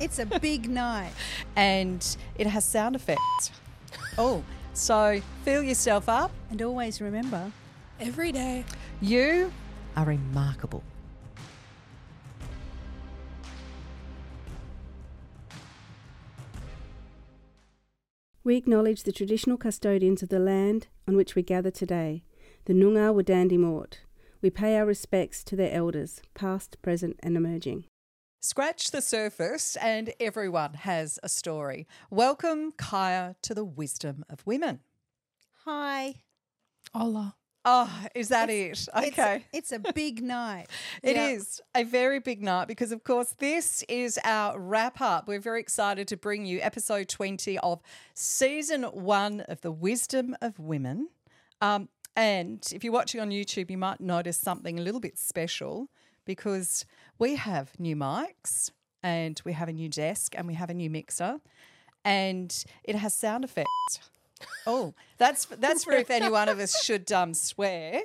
It's a big night. and it has sound effects. Oh, so fill yourself up. And always remember Every day. You are remarkable. We acknowledge the traditional custodians of the land on which we gather today, the Noongar Wadandi Mort. We pay our respects to their elders, past, present, and emerging. Scratch the surface, and everyone has a story. Welcome, Kaya, to the wisdom of women. hi. Hola. Oh, is that it? Okay. It's, a big night. It is a very big night because, of course, this is our wrap up. We're very excited to bring you episode 20 of season one of The Wisdom of Women. Um, and if you're watching on YouTube, you might notice something a little bit special because we have new mics and we have a new desk and we have a new mixer and it has sound effects. Oh, that's that's for if any one of us should um, swear.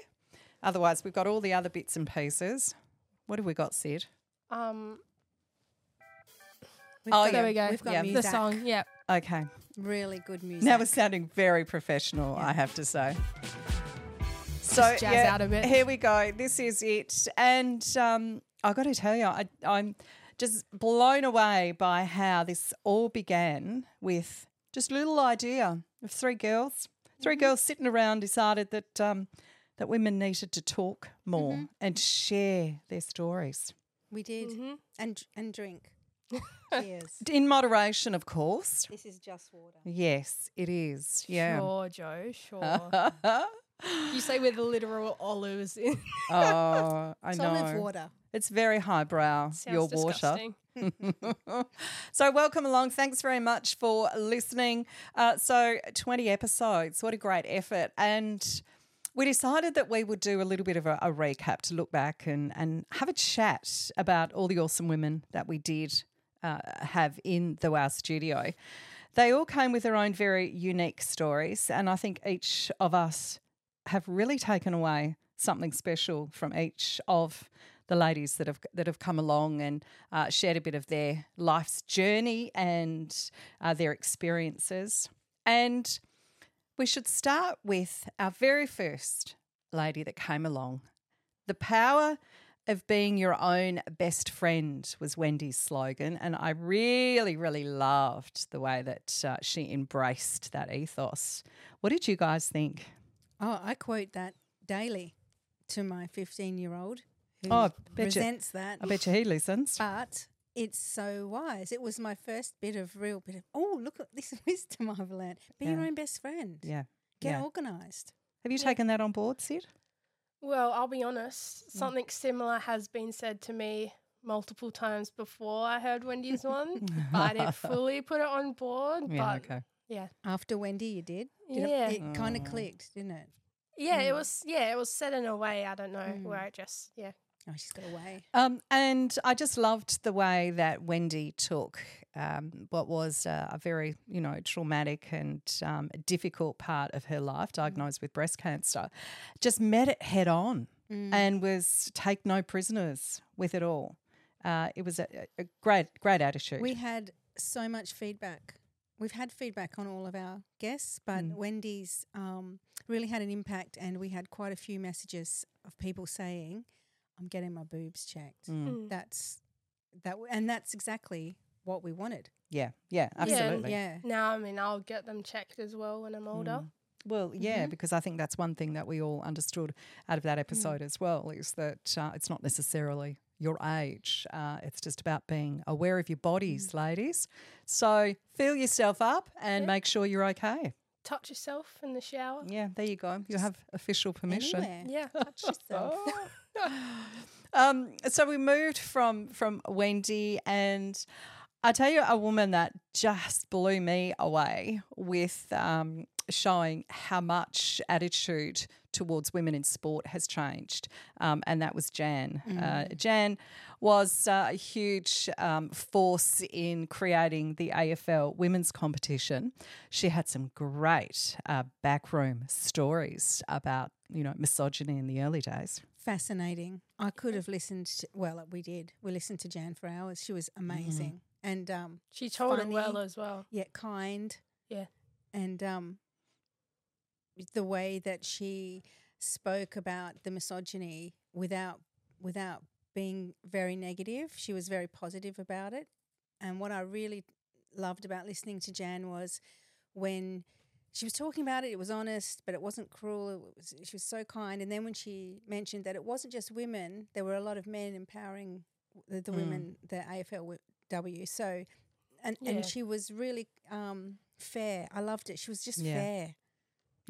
Otherwise, we've got all the other bits and pieces. What have we got, Sid? Um, We've Oh, got- there we go. We've got Yeah. music. The song. Yeah. Okay. Really good music. Now we're sounding very professional, I have to say. So Just jazz yeah, out a bit. here we go. This is it, and um, I got to tell you, I, I'm just blown away by how this all began with just a little idea of three girls. 3 Mm-hmm. girls sitting around decided that um, that women needed to talk more Mm-hmm. and share their stories we did. Mm-hmm. And and drink. Cheers. in moderation, of course. This is just water. Yes, it is. Yeah. Sure, Jo. Sure. you say we're the literal olives in. Oh, I It's know. olive water. It's very highbrow, Sounds your water. so, welcome along. Thanks very much for listening. Uh, so, 20 episodes. What a great effort. And we decided that we would do a little bit of a, a recap to look back and, and have a chat about all the awesome women that we did uh, have in the WOW studio. They all came with their own very unique stories. And I think each of us have really taken away something special from each of the ladies that have that have come along and uh, shared a bit of their life's journey and uh, their experiences. And we should start with our very first lady that came along. The power of being your own best friend was Wendy's slogan, and I really, really loved the way that uh, she embraced that ethos. What did you guys think? Oh, I quote that daily to my 15 year old who Oh, I bet you- resents that. I bet you he listens. But it's so wise. It was my first bit of real bit of, oh, look at this wisdom I've learned. Be your own best friend. Yeah. Get yeah. organised. Have you taken that on board, Sid? Well, I'll be honest. Something similar has been said to me multiple times before I heard Wendy's one. but I didn't fully put it on board. Yeah, but okay. yeah. After Wendy, you did? did Yeah. It, it kind of clicked, didn't it? Yeah, it Mm. was yeah, it was said in a way, I don't know, Mm. where it just yeah. Oh, she's got away. Um, and I just loved the way that Wendy took um, what was uh, a very, you know, traumatic and um, difficult part of her life, diagnosed with breast cancer, just met it head on Mm. and was take no prisoners with it all. Uh, it was a, a great, great attitude. We had so much feedback. We've had feedback on all of our guests, but Mm. Wendy's um, really had an impact, and we had quite a few messages of people saying, "I'm getting my boobs checked." Mm. Mm. That's that, w- and that's exactly what we wanted. Yeah, yeah, Yeah, absolutely. Yeah, Now I mean I'll get them checked as well when I'm older. Mm. Well, yeah, Mhm. because I think that's one thing that we all understood out of that episode as well is that uh, it's not necessarily your age. Uh, it's just about being aware of your bodies, ladies. So fill yourself up and Yeah. make sure you're okay. Touch yourself in the shower. Yeah, there you go. You have official permission. Anywhere. Yeah. touch yourself. um, so we moved from from Wendy, and I tell you, a woman that just blew me away with um, showing how much attitude towards women in sport has changed, um, and that was Jan. Uh, Jan was uh, a huge um, force in creating the AFL women's competition. She had some great uh, backroom stories about you know misogyny in the early days. Fascinating. I could have listened. To, well, we did. We listened to Jan for hours. She was amazing. and um, She told it well as well. yet kind. Yeah. And um, the way that she spoke about the misogyny without without being very negative, she was very positive about it. And what I really loved about listening to Jan was when she was talking about it, it was honest, but it wasn't cruel. It was, she was so kind. And then when she mentioned that it wasn't just women, there were a lot of men empowering the, the Mm. women, the AFLW. So, and, Yeah. and she was really um, fair. I loved it. She was just Yeah. fair.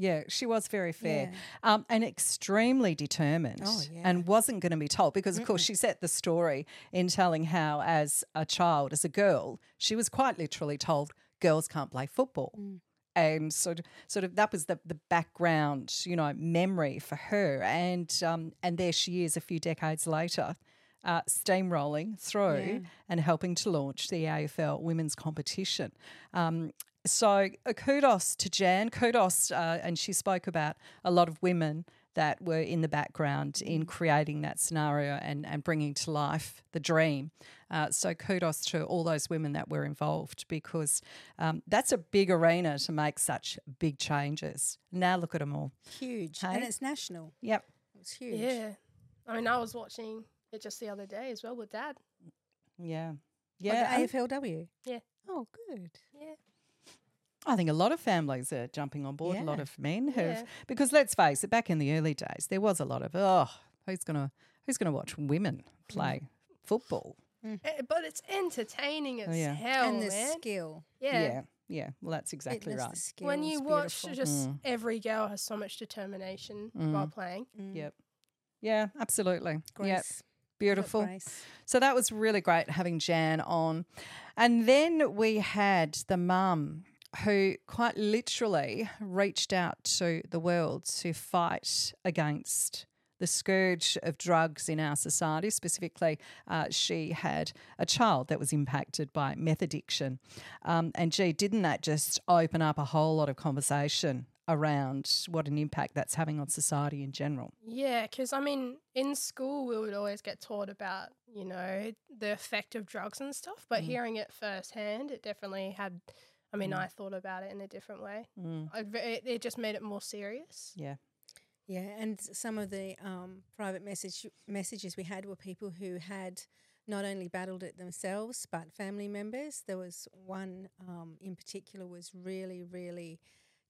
Yeah, she was very fair Yeah. um, and extremely determined Oh, yeah. and wasn't going to be told because, of course, she set the story in telling how, as a child, as a girl, she was quite literally told girls can't play football. Mm. And sort of, sort of, that was the, the background, you know, memory for her. And um, and there she is, a few decades later, uh, steamrolling through Yeah. and helping to launch the AFL women's competition. Um, so uh, kudos to Jan. Kudos, uh, and she spoke about a lot of women that were in the background in creating that scenario and, and bringing to life the dream. Uh, so kudos to all those women that were involved because um, that's a big arena to make such big changes. Now look at them all. Huge. Hey? And it's national. Yep. It's huge. Yeah. I mean, I was watching it just the other day as well with dad. Yeah. Yeah. the and AFLW. Yeah. Oh, good. Yeah. I think a lot of families are jumping on board. A lot of men have, Yeah. because let's face it, back in the early days, there was a lot of oh, who's gonna who's gonna watch women play football? Eh, But it's entertaining as yeah. hell, and the man. skill. yeah. yeah, yeah. Well, that's exactly Fitness, right. The skill When is you watch, beautiful. just Mm. every girl has so much determination while playing. Mm. Yep. Yeah, absolutely. Yep. Beautiful. So that was really great having Jan on. And then we had the mum who quite literally reached out to the world to fight against the scourge of drugs in our society. Specifically, uh, she had a child that was impacted by meth addiction. Um, and gee, didn't that just open up a whole lot of conversation around what an impact that's having on society in general? Yeah, because I mean, in school we would always get taught about you know the effect of drugs and stuff, but hearing it firsthand, it definitely had. I mean, I thought about it in a different way. Mm. I, it, it just made it more serious. Yeah. Yeah, and some of the um, private message messages we had were people who had not only battled it themselves but family members. There was one um, in particular was really, really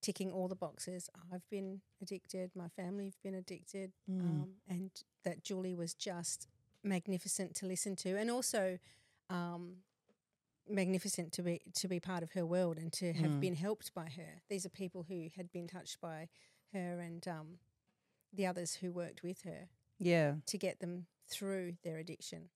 ticking all the boxes. I've been addicted. My family've been addicted, um, and that Julie was just magnificent to listen to, and also. Um, magnificent to be to be part of her world and to have Mm. been helped by her. These are people who had been touched by her and um, the others who worked with her Yeah. to get them through their addiction.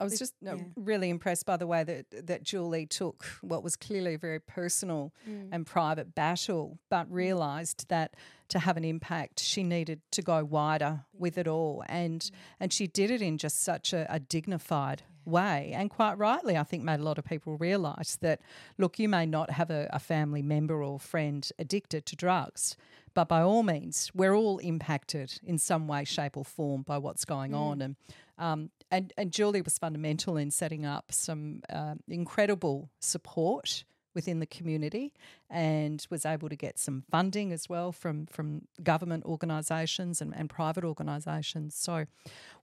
I was just uh, yeah. really impressed by the way that that Julie took what was clearly a very personal Mm. and private battle, but realised that to have an impact, she needed to go wider with it all, and Mm. and she did it in just such a, a dignified way, and quite rightly, I think, made a lot of people realise that look, you may not have a, a family member or friend addicted to drugs. But by all means, we're all impacted in some way, shape, or form by what's going on, and um, and and Julie was fundamental in setting up some uh, incredible support within the community, and was able to get some funding as well from from government organisations and, and private organisations. So,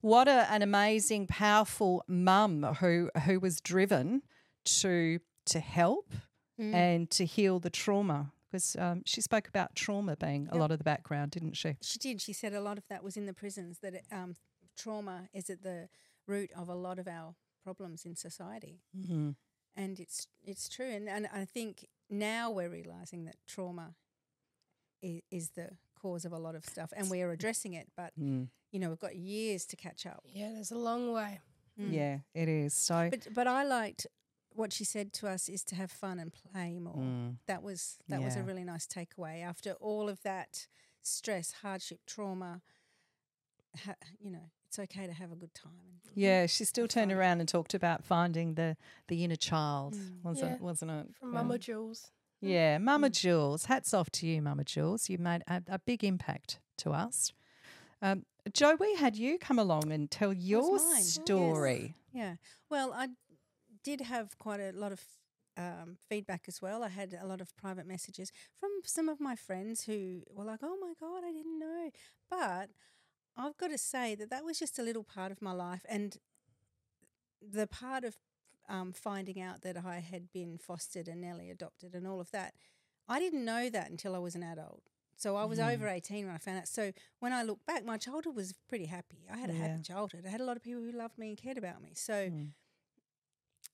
what a, an amazing, powerful mum who who was driven to to help and to heal the trauma. Because um, she spoke about trauma being a lot of the background, didn't she? She did. She said a lot of that was in the prisons. That it, um, trauma is at the root of a lot of our problems in society, Mm-hmm. and it's it's true. And and I think now we're realizing that trauma is, is the cause of a lot of stuff, and we are addressing it. But Mm. you know, we've got years to catch up. Yeah, there's a long way. Mm. Yeah, it is. So, But but I liked what she said to us is to have fun and play more. Mm. That was that was a really nice takeaway after all of that stress, hardship, trauma. Ha, you know, it's okay to have a good time. and- Yeah, she still turned fun. around and talked about finding the the inner child, Mm. wasn't Yeah. wasn't it? From Yeah. Mama Jules. Yeah, Mama Jules. Hats off to you, Mama Jules. You made a, a big impact to us. Um, Jo, we had you come along and tell your mine, yes. story. Yeah. Well, I did have quite a lot of um, feedback as well. I had a lot of private messages from some of my friends who were like, "Oh my god, I didn't know," but I've got to say that that was just a little part of my life, and the part of um, finding out that I had been fostered and nearly adopted and all of that, I didn't know that until I was an adult. So I was Mm. over 18 when I found out. So when I look back, my childhood was pretty happy. I had a Yeah. happy childhood. I had a lot of people who loved me and cared about me. So Mm.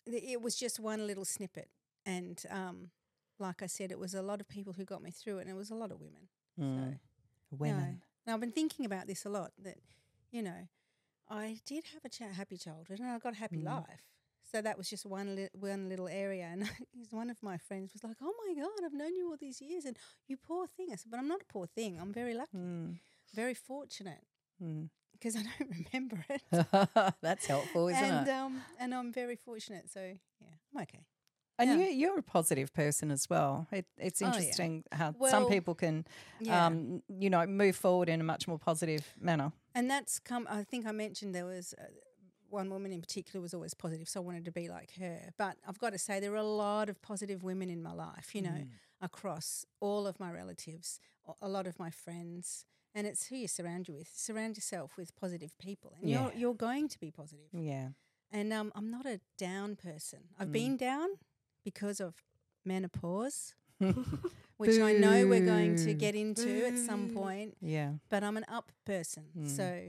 th- it was just one little snippet. And um, like I said, it was a lot of people who got me through it, and it was a lot of women. Mm. So, Women. Now, I've been thinking about this a lot that, you know, I did have a cha- happy childhood and I got a happy Mm. life. So that was just one li- one little area. And one of my friends was like, "Oh my god, I've known you all these years, and you poor thing." I said, "But I'm not a poor thing. I'm very lucky, Mm. very fortunate Mm. because I don't remember it." That's helpful, isn't and it? um, and I'm very fortunate. So yeah, I'm okay. And yeah. you, you're a positive person as well. It, it's Oh, yeah. interesting how some people can, Yeah. um, you know, move forward in a much more positive manner. And that's come. I think I mentioned there was uh, one woman in particular was always positive, so I wanted to be like her. But I've got to say, there are a lot of positive women in my life. You know, Mm. across all of my relatives, a- a lot of my friends, and it's who you surround you with. Surround yourself with positive people, and Yeah. you're you're going to be positive. Yeah. And um, I'm not a down person. I've Mm. been down because of menopause, which I know we're going to get into at some point Yeah. but I'm an up person. Mm. So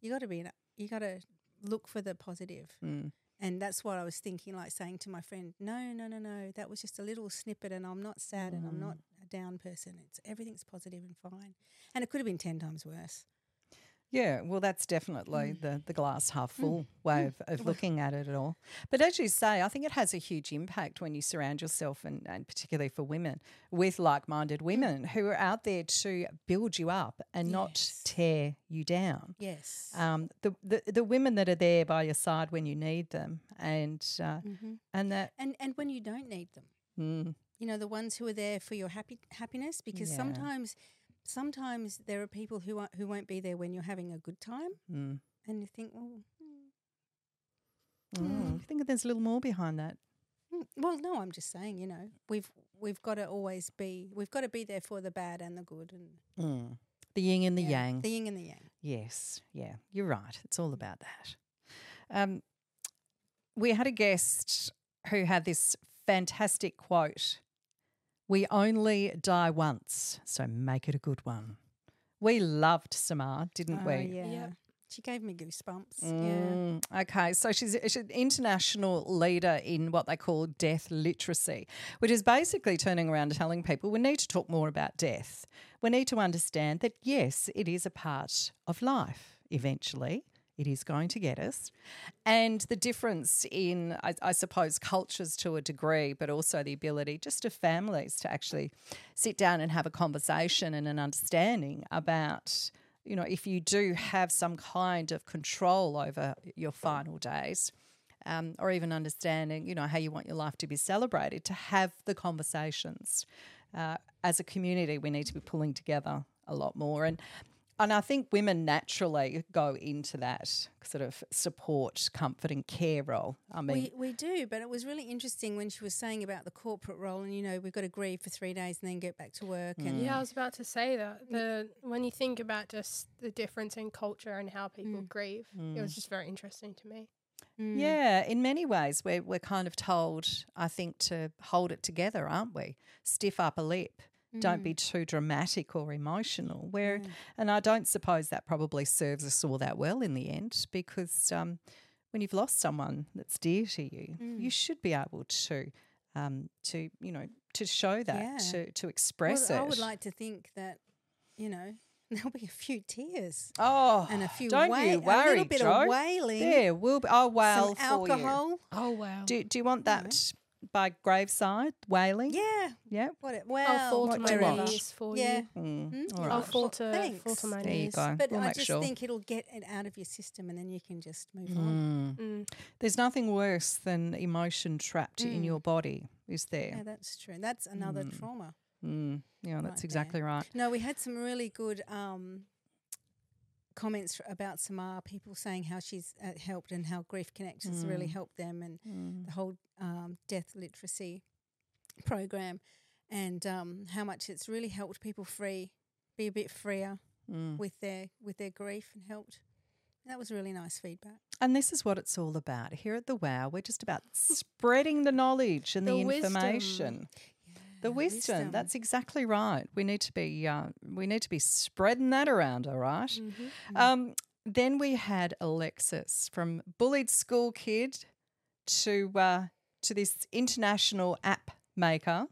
you got to be an up, you got to look for the positive. Mm. And that's what I was thinking like saying to my friend, "No, no, no, no, that was just a little snippet and I'm not sad and I'm Mm. not a down person. It's everything's positive and fine." And it could have been 10 times worse. Yeah, well, that's definitely Mm. the, the glass half full way of, of looking at it at all. But as you say, I think it has a huge impact when you surround yourself, and, and particularly for women, with like minded women who are out there to build you up and not tear you down. Yes. Um, the, the the women that are there by your side when you need them, and uh, hmm and that And and when you don't need them. mm, You know, the ones who are there for your happy happiness because Yeah. sometimes sometimes there are people who are, who won't be there when you're having a good time mm, and you think, "Well, mm. I think there's a little more behind that. Mm, Well, no, I'm just saying, you know, we've we've got to always be we've got to be there for the bad and the good and Mm. The yin and the yeah, yang. the yin and the yang. Yes, yeah, you're right. It's all about that. Um, we had a guest who had this fantastic quote We only die once, so make it a good one. We loved Samar, didn't Oh, we? yeah. Yep. She gave me goosebumps. Yeah. Mm, Okay, so she's, she's an international leader in what they call death literacy, which is basically turning around and telling people we need to talk more about death. We need to understand that, yes, it is a part of life eventually. It is going to get us. And the difference in, I, I suppose, cultures to a degree, but also the ability just of families to actually sit down and have a conversation and an understanding about you know, if you do have some kind of control over your final days, um, or even understanding, you know, how you want your life to be celebrated, to have the conversations. Uh, as a community, we need to be pulling together a lot more. And and I think women naturally go into that sort of support, comfort, and care role. I mean, we, we do, but it was really interesting when she was saying about the corporate role, and you know we've got to grieve for three days and then get back to work. And Yeah, I was about to say that. The when you think about just the difference in culture and how people Mm. grieve, it was just very interesting to me. Mm. Yeah, in many ways, we're, we're kind of told, I think, to hold it together, aren't we? Stiff upper lip. Don't be too dramatic or emotional. Where, and I don't suppose that probably serves us all that well in the end, because um, when you've lost someone that's dear to you, you should be able to, um, to you know, to show that, Yeah. to to Well, express I would like to think that you know there'll be a few tears oh, and a few don't wa- you a little bit Jo. of wailing, There will be. Oh, well, some for you. alcohol. Oh wow! Do, do you want that by graveside wailing? Yeah. Yeah. What? It, well, I'll fall to what my do you knees for Yeah. you. Mm, Mm, all yeah. I'll right. fall to fall Thanks. to my There you go. But we'll I make just sure. think it'll get it out of your system, and then you can just move on. Mm. Mm. There's nothing worse than emotion trapped in Mm. your body, is there? Yeah, that's true. That's another Mm. trauma. Mm. Yeah, Right that's there. exactly right. No, we had some really good um, comments about Samar, people saying how she's uh, helped and how Grief Connect has really Mm. helped them, and Mm. the whole um, death literacy program, and um, how much it's really helped people free, be a bit freer Mm. with their with their grief, and helped. That was really nice feedback. And this is what it's all about. Here at the WOW, we're just about spreading the knowledge and the, The wisdom. The Yeah, wisdom. That's exactly right. We need to be uh, we need to be spreading that around, all right? Mhm. Um, then we had Alexis from bullied school kid to uh, to this international app maker.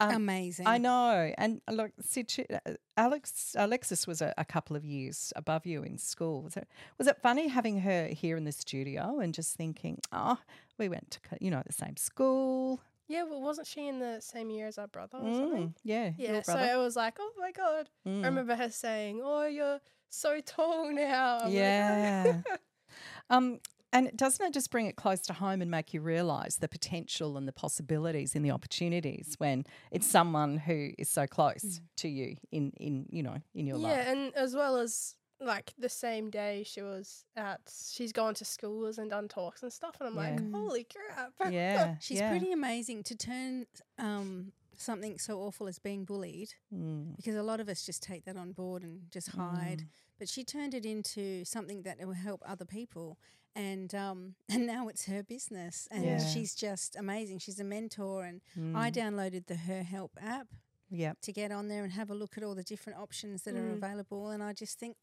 Um, amazing. I know, and uh, look, uh, Alex, Alexis was a, a couple of years above you in school. Was it was it funny having her here in the studio and just thinking, oh, we went to you know the same school. Yeah, well, wasn't she in the same year as our brother or something? Mm, yeah, Yeah, your so brother. it was like, oh my god. Mm. I remember her saying, "Oh, you're so tall now." I'm like, Yeah. um, and doesn't it just bring it close to home and make you realise the potential and the possibilities and the opportunities when it's someone who is so close to you in, in you know in your life? yeah, life? and as well as like the same day she was at, she's gone to schools and done talks and stuff, and I'm Yeah. like, holy crap. Yeah, She's yeah. pretty amazing to turn um, something so awful as being bullied, Mm, because a lot of us just take that on board and just hide. But she turned it into something that will help other people, and um, and now it's her business, and Yeah. she's just amazing. She's a mentor, and I mm. downloaded the Her Help app Yep. to get on there and have a look at all the different options that are Mm. available, and I just think.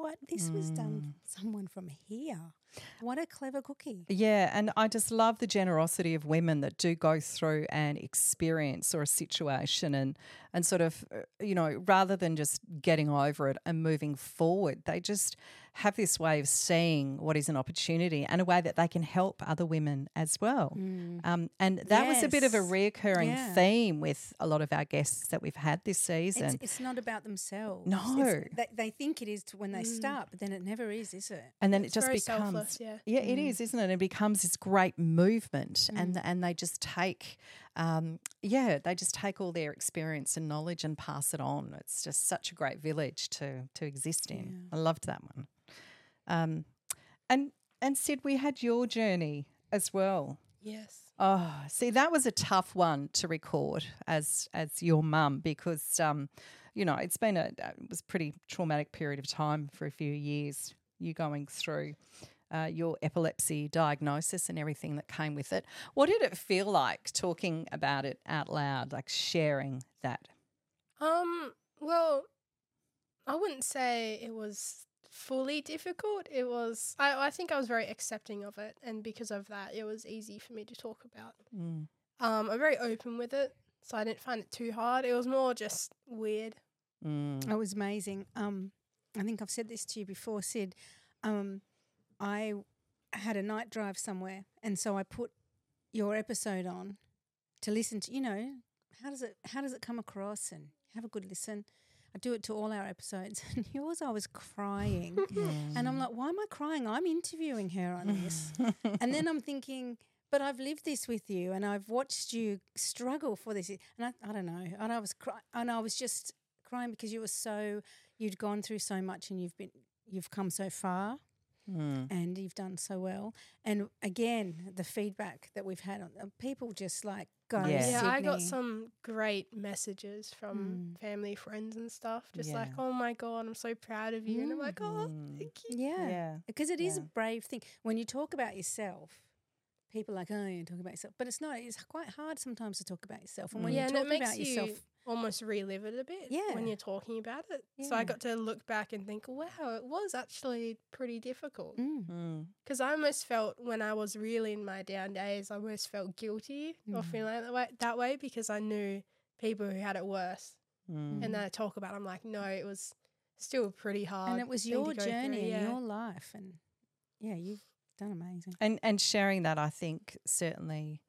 What this was Mm. done, someone from here. What a clever cookie! Yeah, and I just love the generosity of women that do go through an experience or a situation and and sort of uh, you know rather than just getting over it and moving forward, they just have this way of seeing what is an opportunity and a way that they can help other women as well. Um, and that was a bit of a Yes. reoccurring Yeah. theme with a lot of our guests that we've had this season. It's, it's not about themselves. No. They, they think it is when they start, but then it never is, is it? and then It's it just becomes selfless, yeah. Yeah, it is, isn't it? It becomes this great movement, and Mm. and they just take, um, yeah, they just take all their experience and knowledge and pass it on. It's just such a great village to to exist in. I loved that one. Um, and and Sid, we had your journey as well. Yes. Oh, see, that was a tough one to record as as your mum because, um, you know, it's been a it was a pretty traumatic period of time for a few years. You going through uh, your epilepsy diagnosis and everything that came with it. What did it feel like talking about it out loud, like sharing that? Um, well, I wouldn't say it was fully difficult. It was, I, I think I was very accepting of it. And because of that, it was easy for me to talk about. Mm. Um, I'm very open with it. So I didn't find it too hard. It was more just weird. Mm. It was amazing. Um, I think I've said this to you before, Sid. Um, I had a night drive somewhere, and so I put your episode on to listen to. You know, how does it how does it come across? And have a good listen. I do it to all our episodes, and yours I was crying, and I'm like, why am I crying? I'm interviewing her on this, and then I'm thinking. But I've lived this with you, and I've watched you struggle for this. And I, I don't know. And I was crying, and I was just crying because you were so you'd gone through so much, and you've been you've come so far, Mm. and you've done so well. And again, the feedback that we've had on uh, people just like go. Yeah. Yeah, I got some great messages from Mm. family, friends, and stuff. Just like, oh my God, I'm so proud of you. And I'm like, oh, Mm. thank you. Yeah, Yeah. because it is a brave thing when you talk about yourself. People are like, oh, you're talking about yourself, but it's not. It's quite hard sometimes to talk about yourself. And when yeah, you're talking about you yourself, almost relive it a bit Yeah. when you're talking about it. So I got to look back and think, wow, it was actually pretty difficult. mm, Mm. Because I almost felt when I was really in my down days, I almost felt guilty of Mm. feeling that way, that way because I knew people who had it worse. Mm. And then I talk about, it, I'm like, no, it was still pretty hard. and it was your go through, journey and yeah. your life, and yeah, you've done amazing. And and sharing that, I think certainly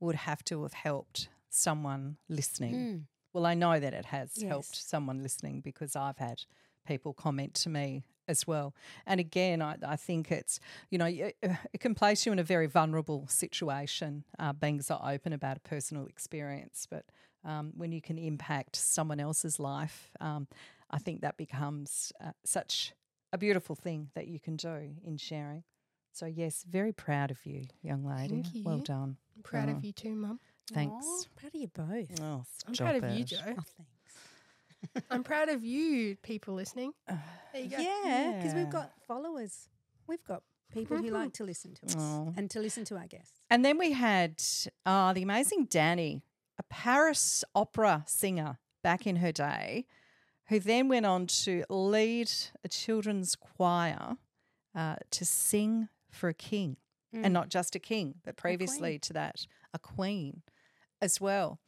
would have to have helped someone listening. Mm. Well, I know that it has helped someone listening because I've had people comment to me as well. And again, I, I think it's, you know, y- uh, it can place you in a very vulnerable situation, uh, being so open about a personal experience. But um, when you can impact someone else's life, um, I think that becomes uh, such a beautiful thing that you can do in sharing. So yes, very proud of you, young lady. Thank Well done. I'm proud Oh. of you too, Mum. Thanks. Aw, proud of you both. Oh, I'm stop proud of you, it. Jo. Oh, thanks. I'm proud of you, people listening. There you go. Yeah, because Yeah. we've got followers. We've got people who like to listen to us Aw. and to listen to our guests. And then we had uh, the amazing Danny, a Paris opera singer back in her day, who then went on to lead a children's choir uh, to sing for a king. And not just a king, but previously to that, a queen as well.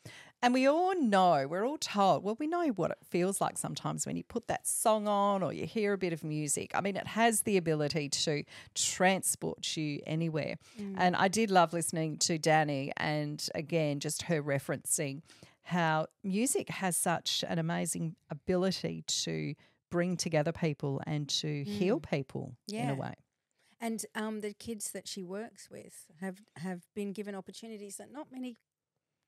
And we all know, we're all told, well, we know what it feels like sometimes when you put that song on or you hear a bit of music. I mean, it has the ability to transport you anywhere. And I did love listening to Danny and again, just her referencing how music has such an amazing ability to bring together people and to heal people in a way. And um, the kids that she works with have have been given opportunities that not many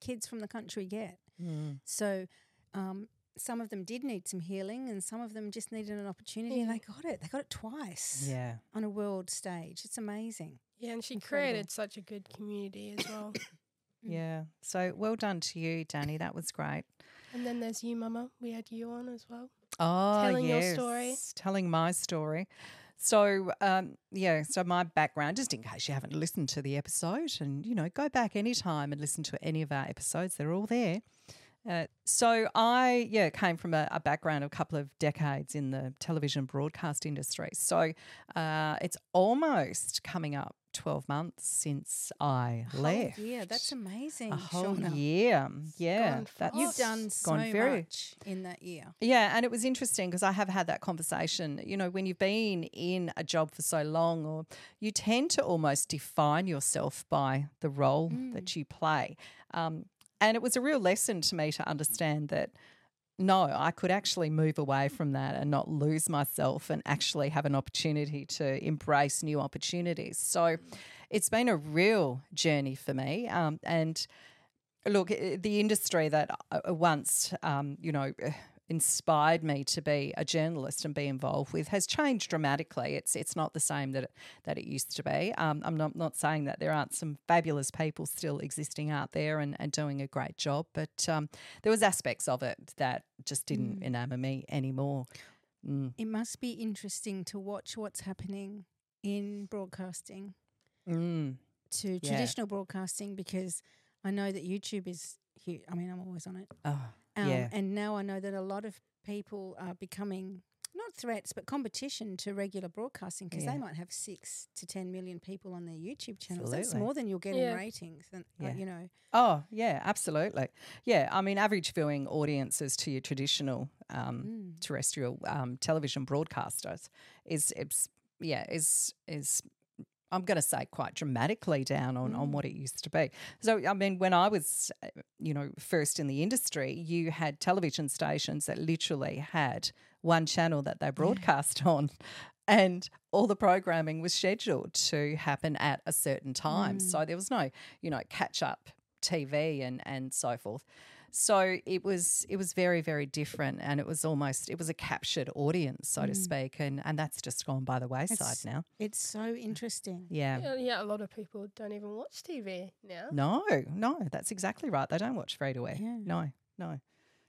kids from the country get. Hmm. So um, some of them did need some healing, and some of them just needed an opportunity, and they hmm. got it. They got it twice Yeah. on a world stage. It's amazing. Yeah, and she Incredible. created such a good community as well. Mm. Yeah. So well done to you, Danny. That was great. and then there's you, Mama. We had you on as well. Oh, Telling your yes. story. Telling my story. So, um, yeah, so my background, just in case you haven't listened to the episode, and, you know, go back anytime and listen to any of our episodes, they're all there. Uh, so I, yeah, came from a, a background of a couple of decades in the television broadcast industry. So uh, it's almost coming up 12 months since I left. Yeah, that's amazing. a whole Shauna. year. Yeah. That's You've done so very, much in that year. yeah, and it was interesting because I have had that conversation. You know, when you've been in a job for so long, or you tend to almost define yourself by the role that you play. Um, and it was a real lesson to me to understand that no, I could actually move away from that and not lose myself and actually have an opportunity to embrace new opportunities. So it's been a real journey for me. Um, and look, the industry that uh, once, um, you know, inspired me to be a journalist and be involved with has changed dramatically. It's it's not the same that it, that it used to be. Um, I'm not not saying that there aren't some fabulous people still existing out there and, and doing a great job, but um, there was aspects of it that just didn't enamour me anymore. Mm. It must be interesting to watch what's happening in broadcasting Mm. to Yeah. traditional broadcasting because I know that YouTube is huge. I mean, I'm always on it. Oh, Um, yeah. And now I know that a lot of people are becoming not threats, but competition to regular broadcasting because Yeah. they might have six to 10 million people on their YouTube channels. That's more than you'll get Yeah. in ratings. And, uh, Yeah. you know, Oh, yeah, absolutely. Yeah, I mean, average viewing audiences to your traditional um, Mm. terrestrial um, television broadcasters is, it's, yeah, is is I'm going to say quite dramatically down on, on what it used to be. So, I mean, when I was, uh, you know, first in the industry, you had television stations that literally had one channel that they broadcast on. And all the programming was scheduled to happen at a certain time. So there was no, you know, catch up TV and, and so forth. So it was it was very very different, and it was almost it was a captured audience, so to mm. speak, and and that's just gone by the wayside It's- now. it's so interesting. Yeah. Yeah, yeah, a lot of people don't even watch TV now. No, no, that's exactly right. They don't watch free to air. Yeah. No, no.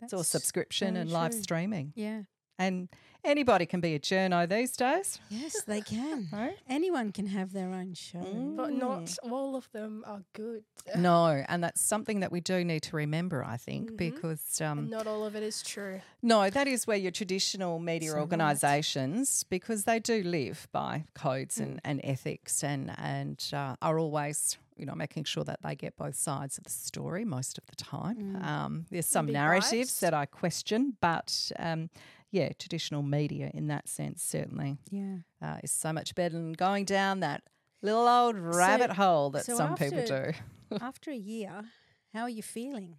It's all subscription very and live streaming. Yeah. And anybody can be a journo these days. Yes, they can. Right? Anyone can have their own show. But not Mm. all of them are good. No, and that's something that we do need to remember, I think, Mhm. because um, not all of it is true. No, that is where your traditional media So right. organisations, because they do live by codes and, and ethics and and uh, are always, you know, making sure that they get both sides of the story most of the time. Um, there's some narratives biased. that I question, but um, yeah, traditional media in that sense certainly Yeah. uh, is so much better than going down that little old rabbit hole that so some people do. after- After a year, how are you feeling?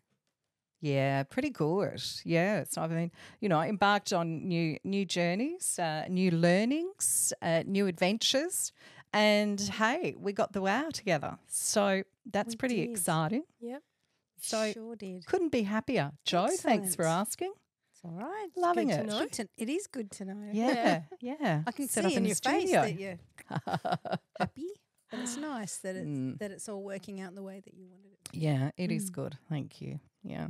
Yeah, pretty good. Yeah, so I mean, you know, I embarked on new new journeys, uh, new learnings, uh, new adventures, and hey, we got the wow together. So that's We pretty did. exciting. Yep. So sure did. couldn't be happier, Jo. Thanks for asking. It's all right. It's Loving it. To know. Good to- it is good to know. Yeah, yeah. I can see up in your face studio. that you're happy, but it's nice that it's Mm. that it's all working out the way that you wanted it. to. Yeah, it is Mm. good. Thank you. Yeah.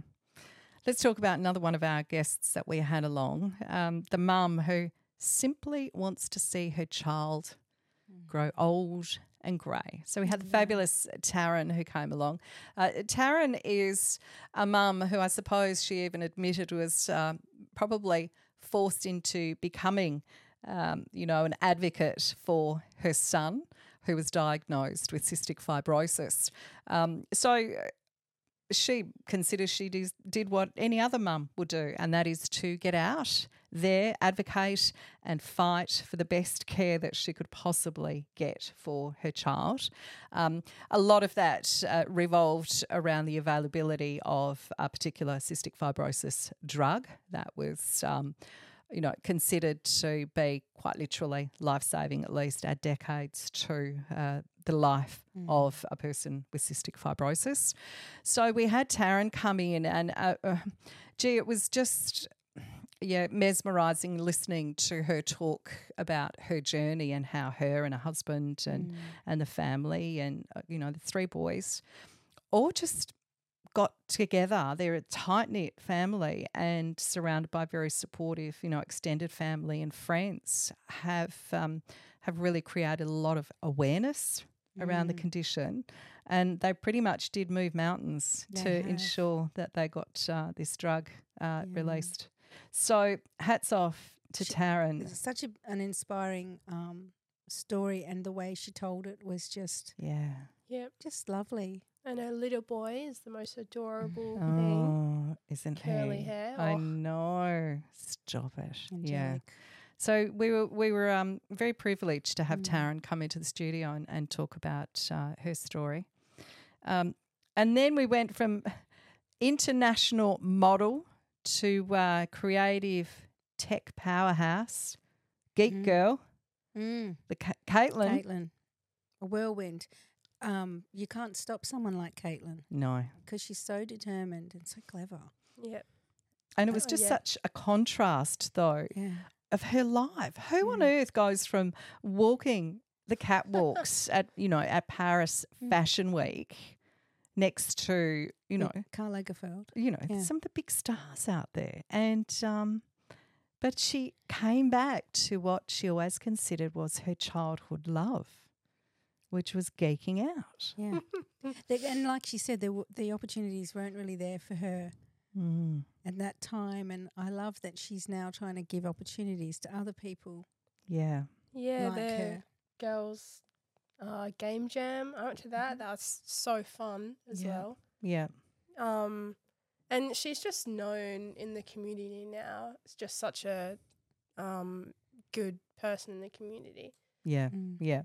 Let's talk about another one of our guests that we had along, um, the mum who simply wants to see her child grow old and grey. So we had the fabulous Taryn who came along. Uh, Taryn is a mum who I suppose she even admitted was um, probably forced into becoming, um, you know, an advocate for her son who was diagnosed with cystic fibrosis. Um, so uh, she considers she did what any other mum would do, and that is to get out there, advocate, and fight for the best care that she could possibly get for her child. Um, a lot of that uh, revolved around the availability of a particular cystic fibrosis drug that was. Um, you know, considered to be quite literally life saving, at least add decades to uh, the life of a person with cystic fibrosis. So we had Taryn come in, and uh, uh, gee, it was just. Yeah, mesmerizing listening to her talk about her journey and how her and her husband and and the family and uh, you know the three boys all just got together. They're a tight knit family and surrounded by very supportive, you know, extended family and friends. Have um, have really created a lot of awareness around the condition, and they pretty much did move mountains They to have. ensure that they got uh, this drug uh, released. So hats off to She- Taryn. It's such a, an inspiring um, story, and the way she told it was just Yeah. Yep. just lovely. And her little boy is the most adorable thing. Oh, isn't Curly he? hair. I Oh. know. Stop it. Yeah. So we were we were um, very privileged to have Mm. Taryn come into the studio and, and talk about uh, her story. Um, and then we went from international model to uh, creative tech powerhouse, geek Mm. girl, Mm. the Ca- Caitlin. Caitlin, a whirlwind. Um, you can't stop someone like Caitlin No, because she's so determined and so clever. Yep. and it was Oh, just yeah. such a contrast, though, Yeah. of her life. Who on earth goes from walking the catwalks at you know at Paris Mm. Fashion Week next to you know Karl Lagerfeld. you know Yeah. some of the big stars out there, and um, but she came back to what she always considered was her childhood love, which was geeking out. Yeah. And like she said, there w- the opportunities weren't really there for her Mm. at that time. And I love that she's now trying to give opportunities to other people Yeah, Yeah, like the her. girls uh, game jam. I went to that. That was so fun as Yeah. well. yeah, Um, and she's just known in the community now. It's just such a um, good person in the community. yeah. Mm. Yeah.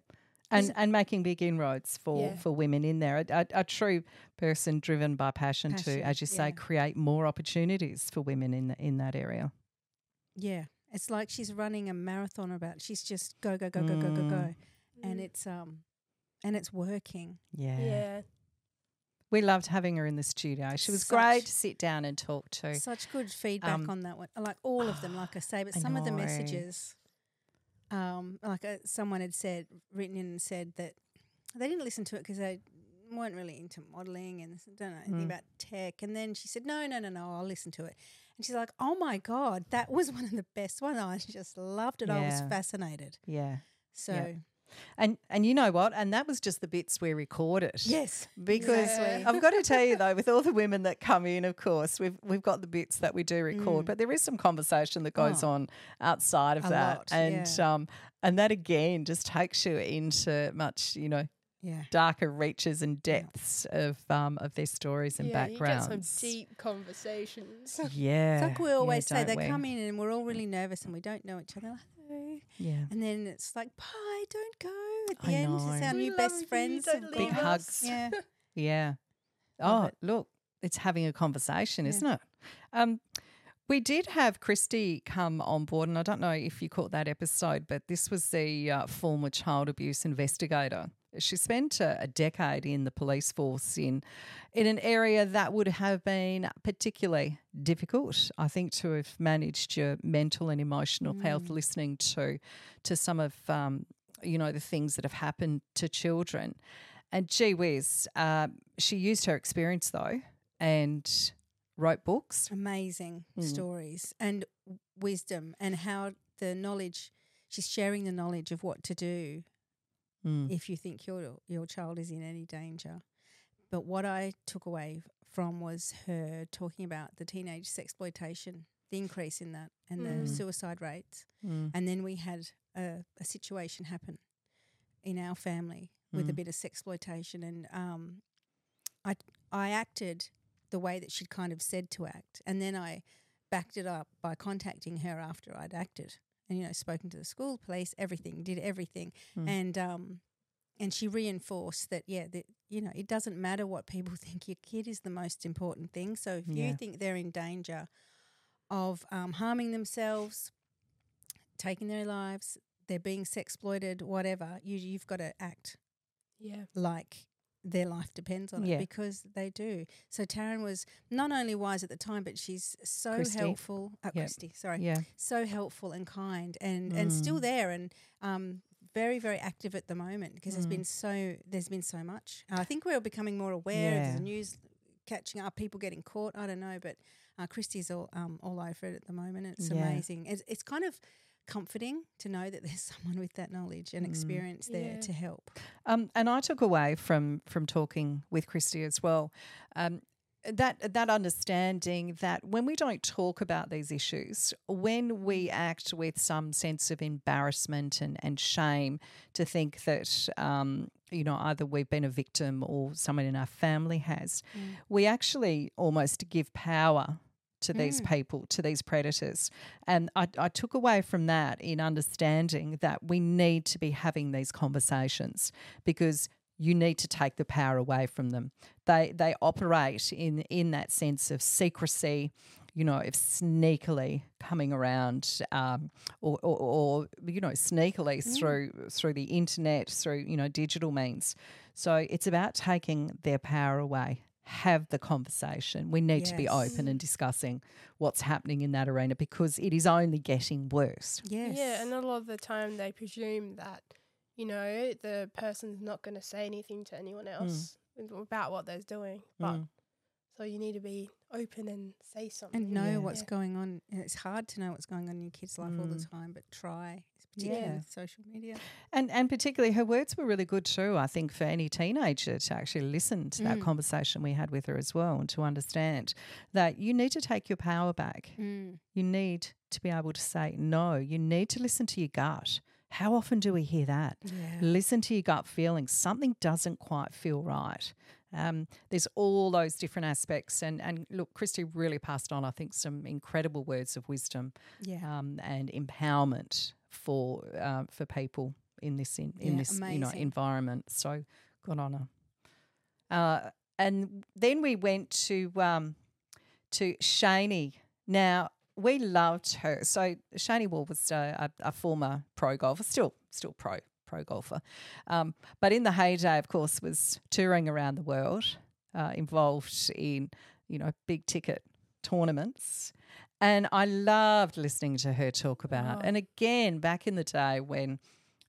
And, and making big inroads for, Yeah. for women in there. A, a, a true person driven by passion, to, as you say, yeah. create more opportunities for women in the, in that area. Yeah. It's like she's running a marathon about she's just go, go, go, go, go, go, Mm. And Mm. it's um and it's working. Yeah. yeah. We loved having her in the studio. She was Such- great to sit down and talk to. Such good feedback Um, on that one. Like all of them, like I say, but I some of the messages, um, like uh, someone had said, written in and said that they didn't listen to it because they weren't really into modeling and don't know anything Mm. about tech. And then she said, no, no, no, no, I'll listen to it. And she's like, oh my God, that was one of the best ones. I just loved it. I was fascinated. Yeah. So, And and you know what? And that was just the bits we recorded. yes. Because. I've got to tell you though, with all the women that come in, of course, we've we've got the bits that we do record, Mm. but there is some conversation that goes Oh. on outside of A that, lot, and yeah. um and that again just takes you into much you know Yeah. darker reaches and depths of um of their stories and yeah, backgrounds. you get some deep conversations. Yeah, It's like we yeah, always say, they we? come in and we're all really nervous and we don't know each other. Like, Yeah, And then it's like, bye, don't go. At the I end, know. it's our We new best you, friends. Big leave hugs. Yeah. yeah. Oh, it. look, it's having a conversation, Yeah. isn't it? Um, we did have Christy come on board, and I don't know if you caught that episode, but this was the uh, former child abuse investigator she spent a, a decade in the police force in in an area that would have been particularly difficult, I think, to have managed your mental and emotional health. Listening to to some of um, you know the things that have happened to children, and gee whiz, uh, she used her experience though and wrote books. amazing Mm. stories and wisdom and how the knowledge she's sharing the knowledge of what to do Mm. if you think your your child is in any danger. But what I took away from was her talking about the teenage sex exploitation, the increase in that, and Mm. the suicide rates. Mm. And then we had a, a situation happen in our family with a Mm. bit of sex exploitation, and um, I I acted the way that she'd kind of said to act, and then I backed it up by contacting her after I'd acted, and you know, spoken to the school, police, everything, did everything, Mm. and um, and she reinforced that yeah, that you know, it doesn't matter what people think. Your kid is the most important thing. So if Yeah. you think they're in danger of um, harming themselves, taking their lives, they're being sex exploited, whatever, you you've got to act Yeah. like their life depends on Yeah. it because they do. So Taryn was not only wise at the time, but she's so Christy. helpful. Uh, Yep. Christy, sorry, Yeah. so helpful and kind, and and still Mm. there, and um, very very active at the moment because there's Mm. been so there's been so much. Uh, I think we're becoming more aware. Yeah. There's the news catching up, people getting caught. I don't know, but uh, Christy's all um, all over it at the moment. It's Yeah. amazing. It's it's kind of comforting to know that there's someone with that knowledge and Mm. experience there Yeah. to help. Um, and I took away from from talking with Christy as well um, that that understanding that when we don't talk about these issues, when we act with some sense of embarrassment and, and shame to think that um, you know either we've been a victim or someone in our family has, we actually almost give power to these Mm. people, to these predators. And I, I took away from that in understanding that we need to be having these conversations because you need to take the power away from them. They they operate in in that sense of secrecy, you know, of sneakily coming around, um, or, or, or you know, sneakily through through the internet, through you know digital means. So it's about taking their power away. Have the conversation. We need to be open and discussing what's happening in that arena because it is only getting worse. Yes. Yeah, and a lot of the time they presume that, you know, the person's not going to say anything to anyone else about what they're doing. But Mm. so you need to be open and say something. and know Yeah. what's Yeah. going on. And it's hard to know what's going on in your kid's life all the Mm. time, but try, particularly Yeah. with social media. And and particularly her words were really good too, I think, for any teenager to actually listen to that Mm. conversation we had with her as well and to understand that you need to take your power back. Mm. You need to be able to say no. You need to listen to your gut. How often do we hear that? Yeah. Listen to your gut feeling. Something doesn't quite feel right. Um, there's all those different aspects. And, and look, Christy really passed on, I think, some incredible words of wisdom Yeah. um, and empowerment for uh, for people in this in, in Yeah, this you know environment. So good on her. Uh, and then we went to um, to Shani. Now we loved her. So Shani Wall was a, a, a former pro golfer, still still pro pro golfer, um, but in the heyday, of course, was touring around the world, uh, involved in you know big ticket tournaments. And I loved listening to her talk about. Oh. And again, back in the day when,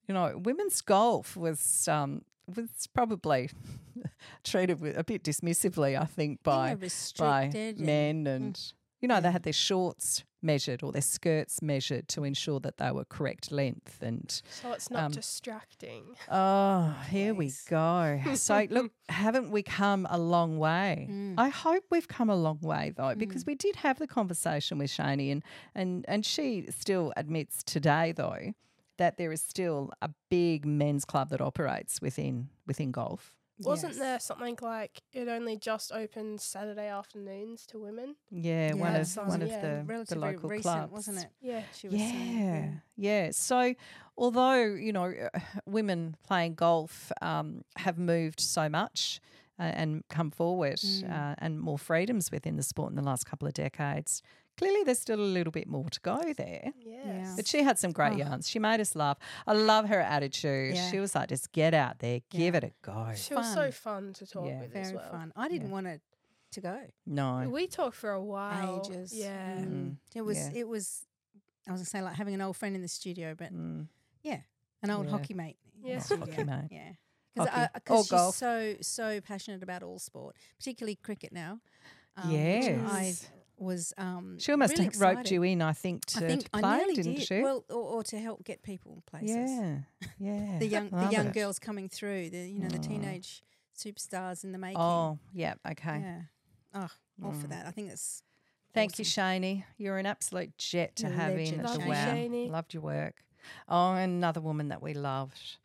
you know, women's golf was um, was probably treated with a bit dismissively, I think, by by and- men and you know they had their shorts measured or their skirts measured to ensure that they were correct length and So it's not Um, distracting. oh here we go. So look haven't we come a long way? Mm. i hope we've come a long way though because we did have the conversation with shani and and and she still admits today though that there is still a big men's club that operates within within golf Wasn't Yes. there something like it only just opened Saturday afternoons to women? yeah, one of so- one of yeah, the, the relatively local recent, clubs wasn't it? Yeah. She was Yeah, saying. yeah. yeah. So, although you know, uh, women playing golf um, have moved so much uh, and come forward Mm. uh, and more freedoms within the sport in the last couple of decades, clearly there's still a little bit more to go there. Yes. But she had some great Oh. yarns. She made us laugh. I love her attitude. Yeah. She was like, just get out there, give Yeah. it a go. She was so fun. fun to talk Yeah. with as Very well. fun. I didn't Yeah. want it to go. No. We talked for a while. Ages. Yeah. Mm. It was. Yeah. It was. I was gonna say like having an old friend in the studio, but Mm. yeah, an old Yeah. hockey mate. in the Yeah. Hockey mate. Yeah. Hockey. Because Or she's golf. so so passionate about all sport, particularly cricket now. um, which Yes. I was. Um, She almost really roped you in, I think, to, I think to I play, nearly didn't did. she? Well, or, or to help get people places. yeah. Yeah. The young the young it. girls coming through. The you know the Oh. teenage superstars in the making. Oh, yeah. Okay. yeah. Oh, all for Mm. that. I think it's. Thank you, awesome. Shani. You're an absolute jet to You're have in at the Love WOW. Shani. Loved your work. Oh, another woman that we loved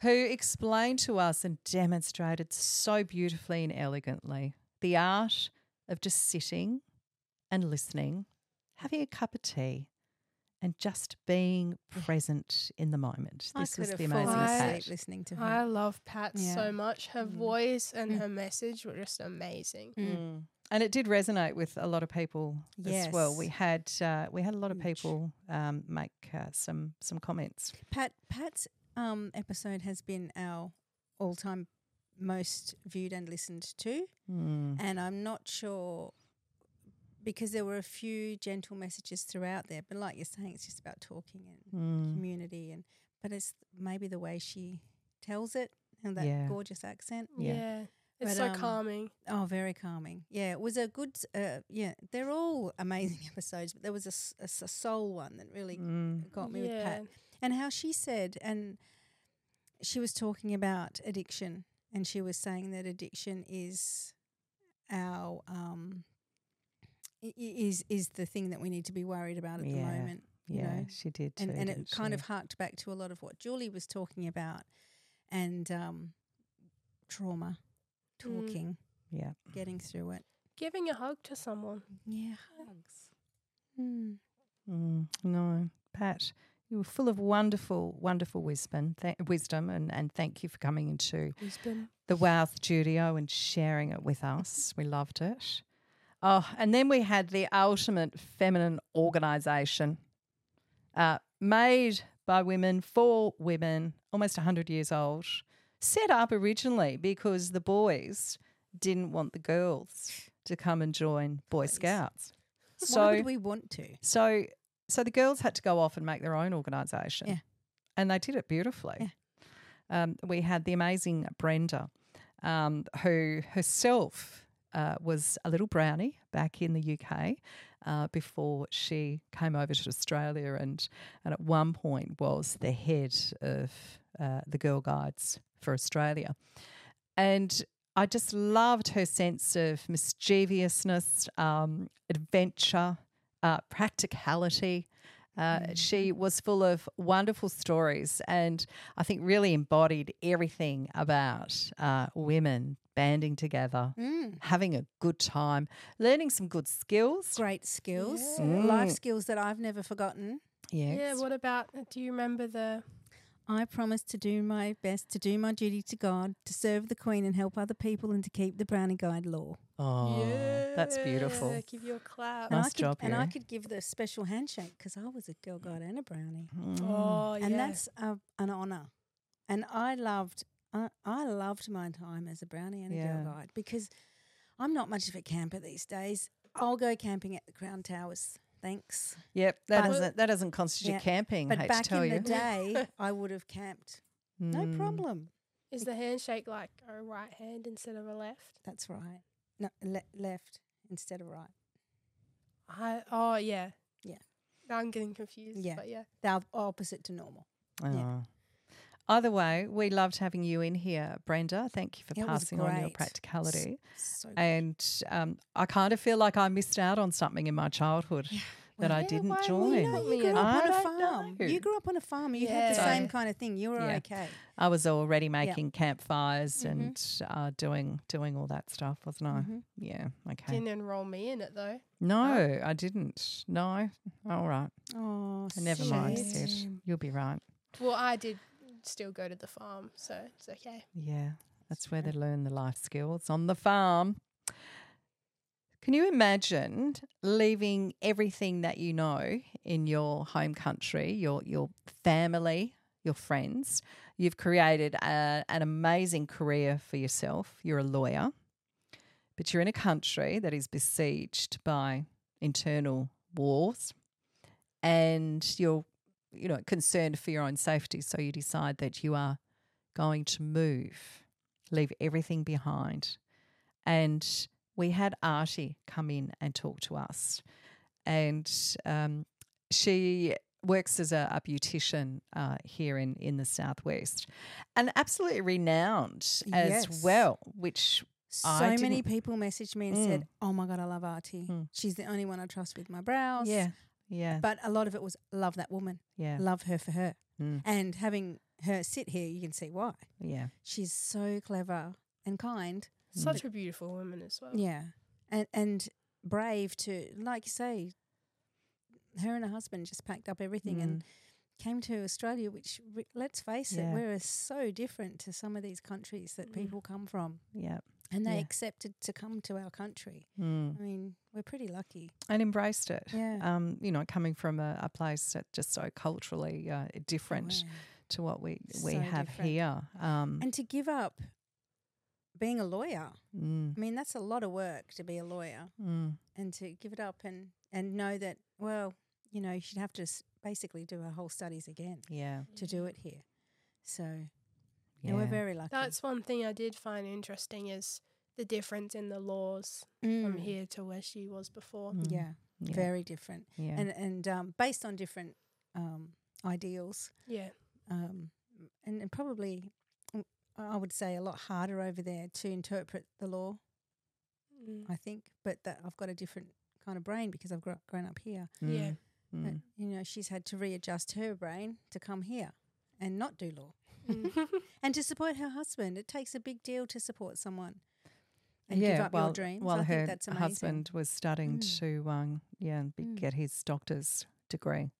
who explained to us and demonstrated so beautifully and elegantly the art of just sitting and listening, having a cup of tea, and just being present in the moment. I This could was the amazing I- Pat. listening to her. I love Pat Yeah. so much. Her Mm. voice and Mm. her message were just amazing. Mm. Mm. And it did resonate with a lot of people as well. We had uh, we had a lot of people um, make uh, some some comments. Pat Pat's um, episode has been our all time most viewed and listened to, Mm. and I'm not sure because there were a few gentle messages throughout there. But like you're saying, it's just about talking and Mm. community, and but it's maybe the way she tells it and that Yeah. gorgeous accent. Yeah. Yeah. It's But, so um, calming. Oh, very calming. Yeah, it was a good. Uh, yeah, they're all amazing episodes, but there was a soul one that really Mm. got me with. Pat. and how she said and she was talking about addiction and she was saying that addiction is our um i- i- is is the thing that we need to be worried about at the Yeah, moment you Yeah, know she did too. and and it didn't kind she? of harked back to a lot of what Julie was talking about and um trauma Mm. talking yeah. getting through it Giving a hug to someone. yeah hugs mm. Mm, no, Pat, you were full of wonderful, wonderful wisdom, th- wisdom, and and thank you for coming into Wisdom. the Wow studio and sharing it with us. we loved it. Oh, and then we had the ultimate feminine organisation, uh, made by women for women, almost 100 years old, set up originally because the boys didn't want the girls to come and join Boy Please. Scouts. why So, would we want to so, so the girls had to go off and make their own organisation. Yeah. And they did it beautifully. Um, we had the amazing Brenda, um, who herself uh, was a little brownie back in the UK uh, before she came over to Australia and, and at one point was the head of uh, the Girl Guides for Australia. And I just loved her sense of mischievousness, um, adventure, uh, practicality. Uh, She was full of wonderful stories and I think really embodied everything about uh, women banding together, mm. having a good time, learning some good skills. great skills Yeah. life Mm. skills that I've never forgotten Yes. Yeah. What about? Do you remember the? I promise to do my best to do my duty to God, to serve the Queen and help other people, and to keep the Brownie Guide law. oh, that's beautiful. Yeah, Give you a clap. And Nice could, job, And I could give the special handshake because I was a Girl Guide and a Brownie, Mm. Oh, yeah. and that's a, an honour. And I loved, I, I loved my time as a Brownie and a Yeah. Girl Guide because I'm not much of a camper these days. I'll go camping at the Crown Towers. Thanks. Yep, that But- doesn't that doesn't constitute Yeah, camping. But hate back to tell in you. the day, I would have camped. No Mm. problem. Is the handshake like a right hand instead of a left? That's right. No, le- left instead of right. I oh yeah. Yeah. Now I'm getting confused. Yeah. But yeah. The op- opposite to normal. Yeah. Oh. Either way, we loved having you in here, Brenda. Thank you for It passing on your great. practicality. So And um, I kind of feel like I missed out on something in my childhood that I didn't why- well, join. you know, you grew I up on a farm. know. You grew up on a farm. You had the Yeah. same kind of thing. You were Yeah. okay. I was already making campfires Mhm. and uh, doing doing all that stuff, wasn't I? Mhm. Yeah. Okay. Didn't enroll me in it though. no, I didn't. No. All right. Oh, Never mind, Sid. You'll be right. Well, I did still go to the farm, so it's okay. Yeah, that's where they learn the life skills on the farm. Can you imagine leaving everything that you know in your home country, your your family, your friends? You've created a, an amazing career for yourself. You're a lawyer, but you're in a country that is besieged by internal wars, and you're you know concerned for your own safety. So you decide that you are going to move, leave everything behind, and we had Artie come in and talk to us. And um, she works as a, a beautician uh, here in, in the Southwest and absolutely renowned as Yes. well, which So I many people messaged me and Mm. said, "Oh my god, I love Artie. Mm. She's the only one I trust with my brows." yeah, yeah, But a lot of it was love that woman, yeah, love her for her, Mm. and having her sit here, you can see why. yeah, She's so clever and kind. Such a beautiful woman as well. Yeah, and and brave to, like you say, her and her husband just packed up everything and Mm. came to Australia. Which, re- let's face Yeah. it, we're so different to some of these countries that Mm. people come from, yeah, and they Yeah. accepted to come to our country. mm. I mean, we're pretty lucky. and embraced it. Yeah. Um, you know, coming from a, a place that's just so culturally uh, different Wow. to what we we So have different. here. Um, And to give up being a lawyer, mm, I mean, that's a lot of work to be a lawyer, mm, and to give it up and and know that, well, you know, you should have to s- basically do our whole studies again yeah, to do it here. So yeah, yeah, we're very lucky. That's one thing I did find interesting is the difference in the laws from Mm. here to where she was before. Mm, Yeah, yeah, very different, yeah. and and um, based on different um, ideals, Yeah. um, and, and probably mm, I would say a lot harder over there to interpret the law. Mm. I think, but that I've got a different kind of brain because I've gro- grown up here. Yeah. Mm, But mm. you know, she's had to readjust her brain to come here and not do law Mm. and to support her husband. It takes a big deal to support someone and give up while, your dreams. While I her think that's amazing. husband was studying Mm. to um, yeah be, Mm. get his doctor's degree.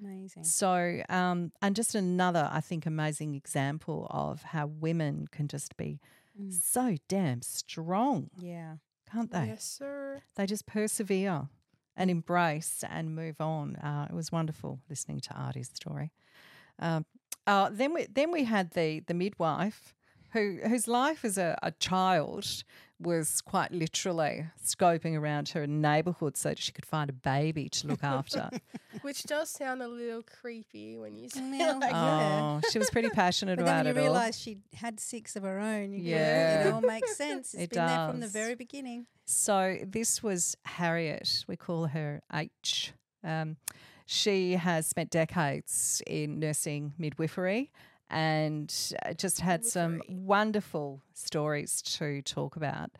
Amazing. So, um, and just another, I think, amazing example of how women can just be Mm. so damn strong, Yeah. can't they? yes, sir. They just persevere and embrace and move on. Uh, it was wonderful listening to Artie's story. Um, uh, then we then we had the the midwife who whose life as a, a child was quite literally scoping around her neighbourhood so that she could find a baby to look after. Which does sound a little creepy when you say Well, it like yeah. oh, she was pretty passionate But then about when you it all. realise she had six of her own, you Yeah. go, it all makes sense. It's It been there from the very beginning. So this was Harriet. We call her H. Um, she has spent decades in nursing midwifery and uh, just had some wonderful stories to talk about,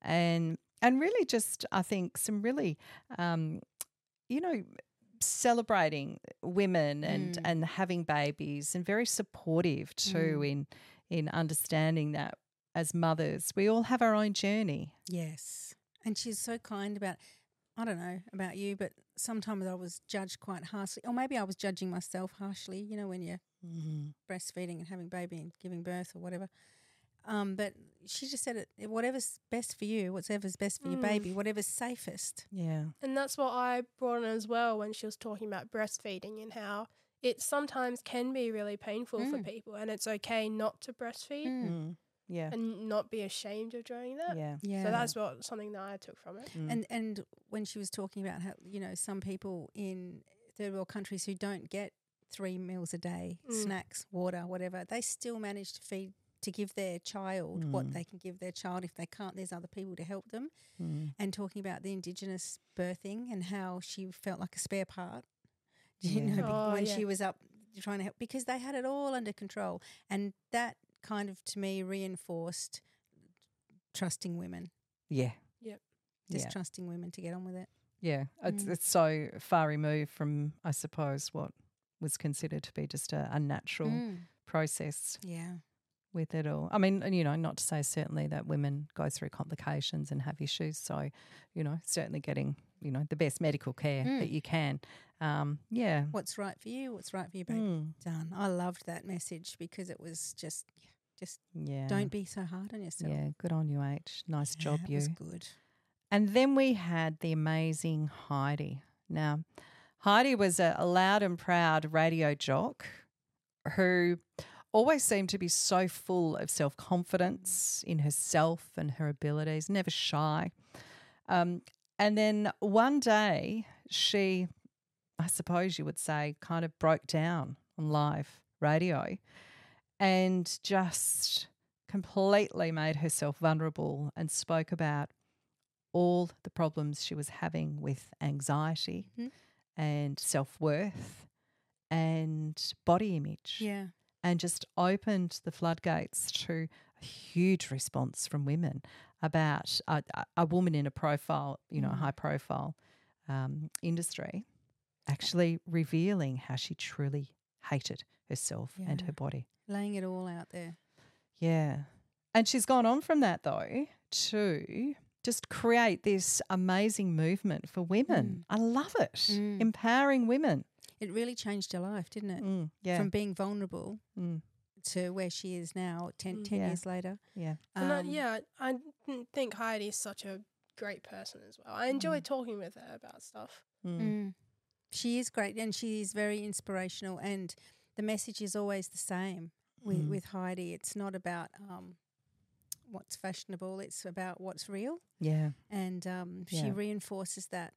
and and really just I think some really, um, you know. Celebrating women and Mm. and having babies and very supportive too Mm. in in understanding that as mothers we all have our own journey Yes. And she's so kind about I don't know about you, but sometimes I was judged quite harshly. Or maybe I was judging myself harshly, you know, when you're breastfeeding and having baby and giving birth or whatever. Um, but she just said it whatever's best for you, whatever's best for your Mm. baby, whatever's safest. Yeah. And that's what I brought in as well when she was talking about breastfeeding and how it sometimes can be really painful for Mm. people and it's okay not to breastfeed Mm. Yeah. and not be ashamed of doing that. Yeah. Yeah. So that's what something that I took from it. Mm. and and when she was talking about how you know some people in third world countries who don't get three meals a day, Mm. snacks, water, whatever, they still manage to feed to give their child what Mm. they can give their child. If they can't, there's other people to help them. Mm. And talking about the indigenous birthing and how she felt like a spare part. You Yeah. know, Oh, when yeah. she was up trying to help because they had it all under control, and that kind of to me reinforced trusting women, Yeah. just yeah. trusting women to get on with it. Yeah. It's, Mm. it's so far removed from, I suppose, what was considered to be just a, a natural Mm. process Yeah. with it all. I mean, and, you know, not to say certainly that women go through complications and have issues. So, you know, certainly getting, you know, the best medical care Mm. that you can. Um, yeah. What's right for you? What's right for you, baby? Mm. Done. I loved that message because it was just, just Yeah. don't be so hard on yourself. Yeah. Good on you, H. Nice Yeah, job, you. was good. And then we had the amazing Heidi. Now, Heidi was a, a loud and proud radio jock who always seemed to be so full of self confidence in herself and her abilities, never shy. Um, and then one day, she, I suppose you would say, kind of broke down on live radio and just completely made herself vulnerable and spoke about all the problems she was having with anxiety Mhm. and self worth and body image Yeah. and just opened the floodgates to a huge response from women about a, a- woman in a profile, you know, a Mm. high profile um, industry, actually revealing how she truly hated herself and her body. Laying it all out there. Yeah. And she's gone on from that, though, to just create this amazing movement for women. I love it. Mm. Empowering women. It really changed her life, didn't it? Mm, yeah. From being vulnerable mm, to where she is now, 10, Mm. 10 Yeah. years later. yeah. And I, Um, yeah, I think Heidi is such a great person as well. I enjoy Mm. talking with her about stuff. Mm. Mm. She is great and she is very inspirational and the message is always the same with, Mm. with Heidi. It's not about um, what's fashionable, it's about what's real. Yeah. And um, she Yeah. reinforces that,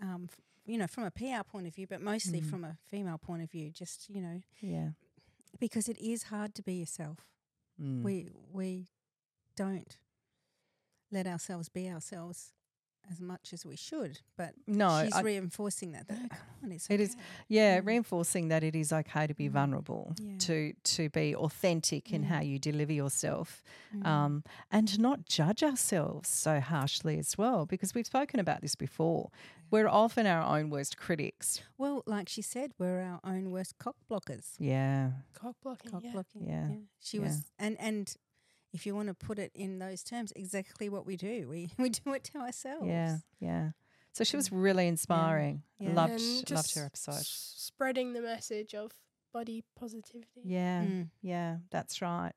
um, f- you know, from a PR point of view, but mostly Mm. from a female point of view, just, you know, Yeah. because it is hard to be yourself. Mm. We, we don't let ourselves be ourselves as much as we should, but no, she's I- reinforcing that. that, come on, it's It is- okay. yeah, Mm. reinforcing that it is okay to be Mm. vulnerable, Yeah. to to be authentic in Mm. how you deliver yourself, Mm. um, and to not judge ourselves so harshly as well. Because we've spoken about this before. We're often our own worst critics. Well, like she said, we're our own worst cock blockers. Yeah, Cock blocking. Cock yeah. blocking. Yeah. She Yeah. was, and and if you want to put it in those terms, exactly what we do. We we do it to ourselves. yeah, yeah. So she was really inspiring. Yeah. Loved And loved her episode. s- spreading the message of body positivity. Yeah, Mm. yeah, that's right.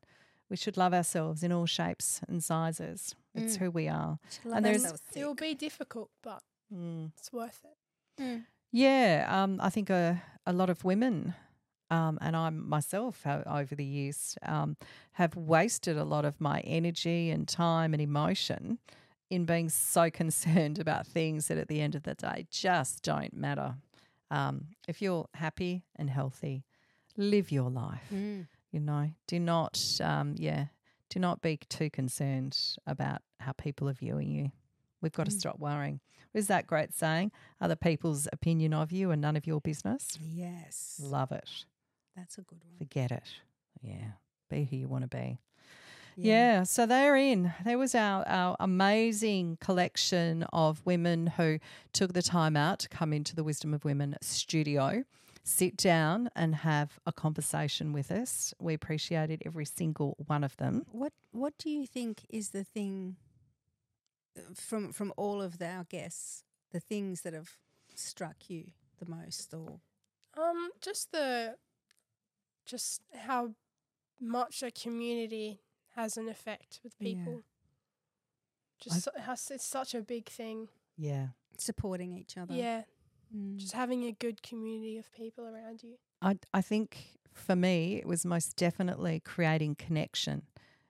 We should love ourselves in all shapes and sizes. It's Mm. who we are. And there's- It will be difficult, but Mm. it's worth it. Mm. Yeah, um, I think a, a lot of women, um, and I myself have, over the years, um, have wasted a lot of my energy and time and emotion in being so concerned about things that at the end of the day just don't matter. Um, if you're happy and healthy, live your life. Mm. You know, do not, um, yeah, do not be too concerned about how people are viewing you. We've got to Mm. stop worrying. Is that great saying? Other people's opinion of you and none of your business. Yes, Love it. That's a good one. Forget it. Yeah. Be who you want to be. Yeah. So they're in. There was our, our amazing collection of women who took the time out to come into the Wisdom of Women studio, sit down and have a conversation with us. We appreciated every single one of them. What What do you think is the thing uh, from from all of the, our guests? The things that have struck you the most, or Um, just the, just how much a community has an effect with Yeah. people. Just so, has, it's such a big thing. Yeah. supporting each other. Yeah, Mm. just having a good community of people around you. I, I think for me, it was most definitely creating connection,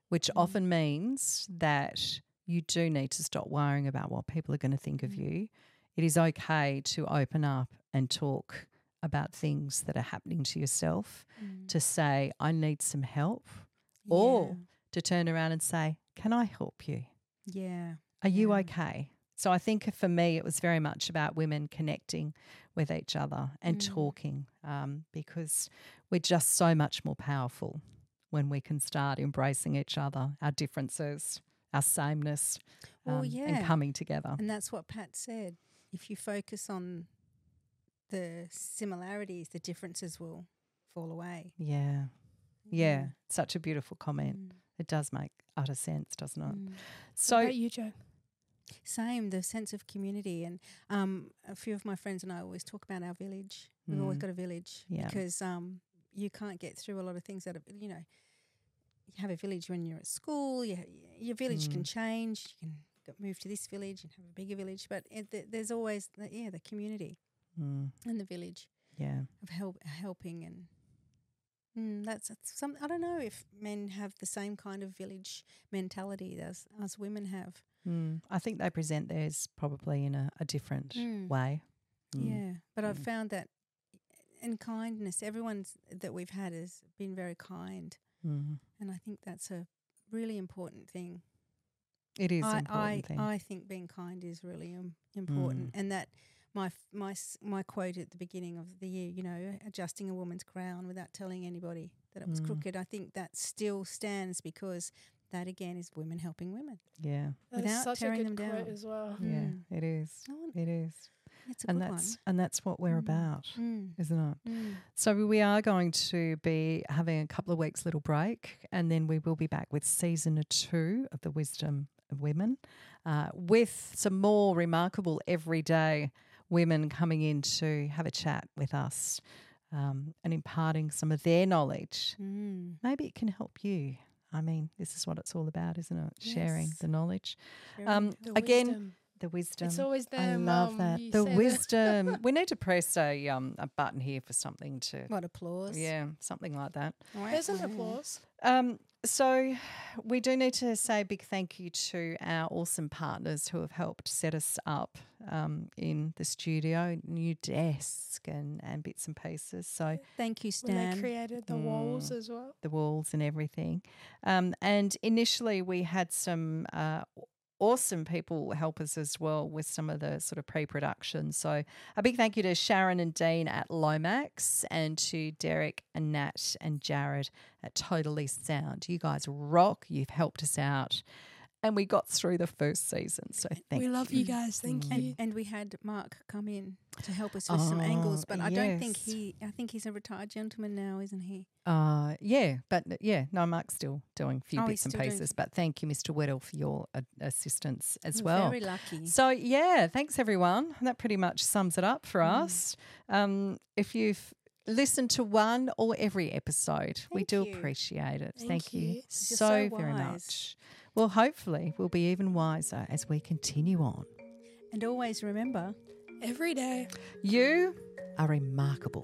which Mm. often means that you do need to stop worrying about what people are going to think of Mm. you. It is okay to open up and talk about things that are happening to yourself, Mm. to say, I need some help, or to turn around and say, Can I help you? yeah, Are you Yeah. okay? So I think for me, it was very much about women connecting with each other and Mm. talking um, because we're just so much more powerful when we can start embracing each other, our differences, our sameness, Well, um, yeah. and coming together. And that's what Pat said. If you focus on the similarities, the differences will fall away. Yeah. Yeah. Such a beautiful comment. Mm. It does make utter sense, doesn't it? Mm. So, What about you, Jo? Same, the sense of community. And um, a few of my friends and I always talk about our village. We've always Mm. got a village Yeah. because um, you can't get through a lot of things that are, you know, you have a village when you're at school. You, your village can Mm. change. You can go- move to this village and have a bigger village. But it, th- there's always the, yeah the community Mm, and the village yeah. of help helping and. Mm, that's, that's some. I don't know if men have the same kind of village mentality as as women have. Mm, I think they present theirs probably in a, a different Mm. way. Mm. Yeah, but I've Mm. found that in kindness, everyone's that we've had has been very kind, Mm. and I think that's a really important thing. It is I, important I, thing. I think being kind is really um, important, Mm. and that my my my quote at the beginning of the year, you know, adjusting a woman's crown without telling anybody that it was Mm. crooked. I think that still stands because that again is women helping women. yeah. That's Without such a tearing good them quote down. as well. Yeah, Mm. it is. Oh, It is. It's a And good that's and that's what we're Mm. about, one. isn't it? Mm. Mm. So we are going to be having a couple of weeks little break, and then we will be back with season two of the Wisdom of Women, uh, with some more remarkable everyday women coming in to have a chat with us um, and imparting some of their knowledge. Mm. Maybe it can help you. I mean, this is what it's all about, isn't it? Sharing the knowledge, um. The Again, wisdom. the wisdom. it's always I love that. The wisdom. we need to press a um a button here for something to what applause. yeah, something like that. There's an applause. Um, so we do need to say a big thank you to our awesome partners who have helped set us up um, in the studio, new desk and, and bits and pieces. So Thank you, When they created the walls Mm. as well. the walls and everything. Um, and initially, we had some uh, awesome people help us as well with some of the sort of pre production. So, a big thank you to Sharon and Dean at Lomax and to Derek and Nat and Jared at Totally Sound. You guys rock. You've helped us out. And we got through the first season. So, thank you. we love you guys. Thank Mm. you. And, and we had Mark come in to help us with some angles, Oh, but I don't think he. I think he's a retired gentleman now, isn't he? Uh, yeah, but n- yeah, no, Mark's still doing a few Oh, bits and pieces. But thank you, Mr. Weddle, for your uh, assistance as We're well. Very lucky. So yeah, thanks everyone. That pretty much sums it up for Mm. us. Um, if you've listened to one or every episode, we do you. appreciate it. Thank Thank, you, you. So, so very much. Well, hopefully we'll be even wiser as we continue on. and always remember, Every day. You are remarkable.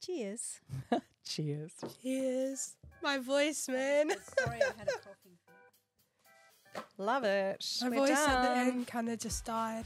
cheers. Cheers. Cheers. My voice, man. Sorry, I had a coughing. Love it. My We're voice at the done. end kind of just died.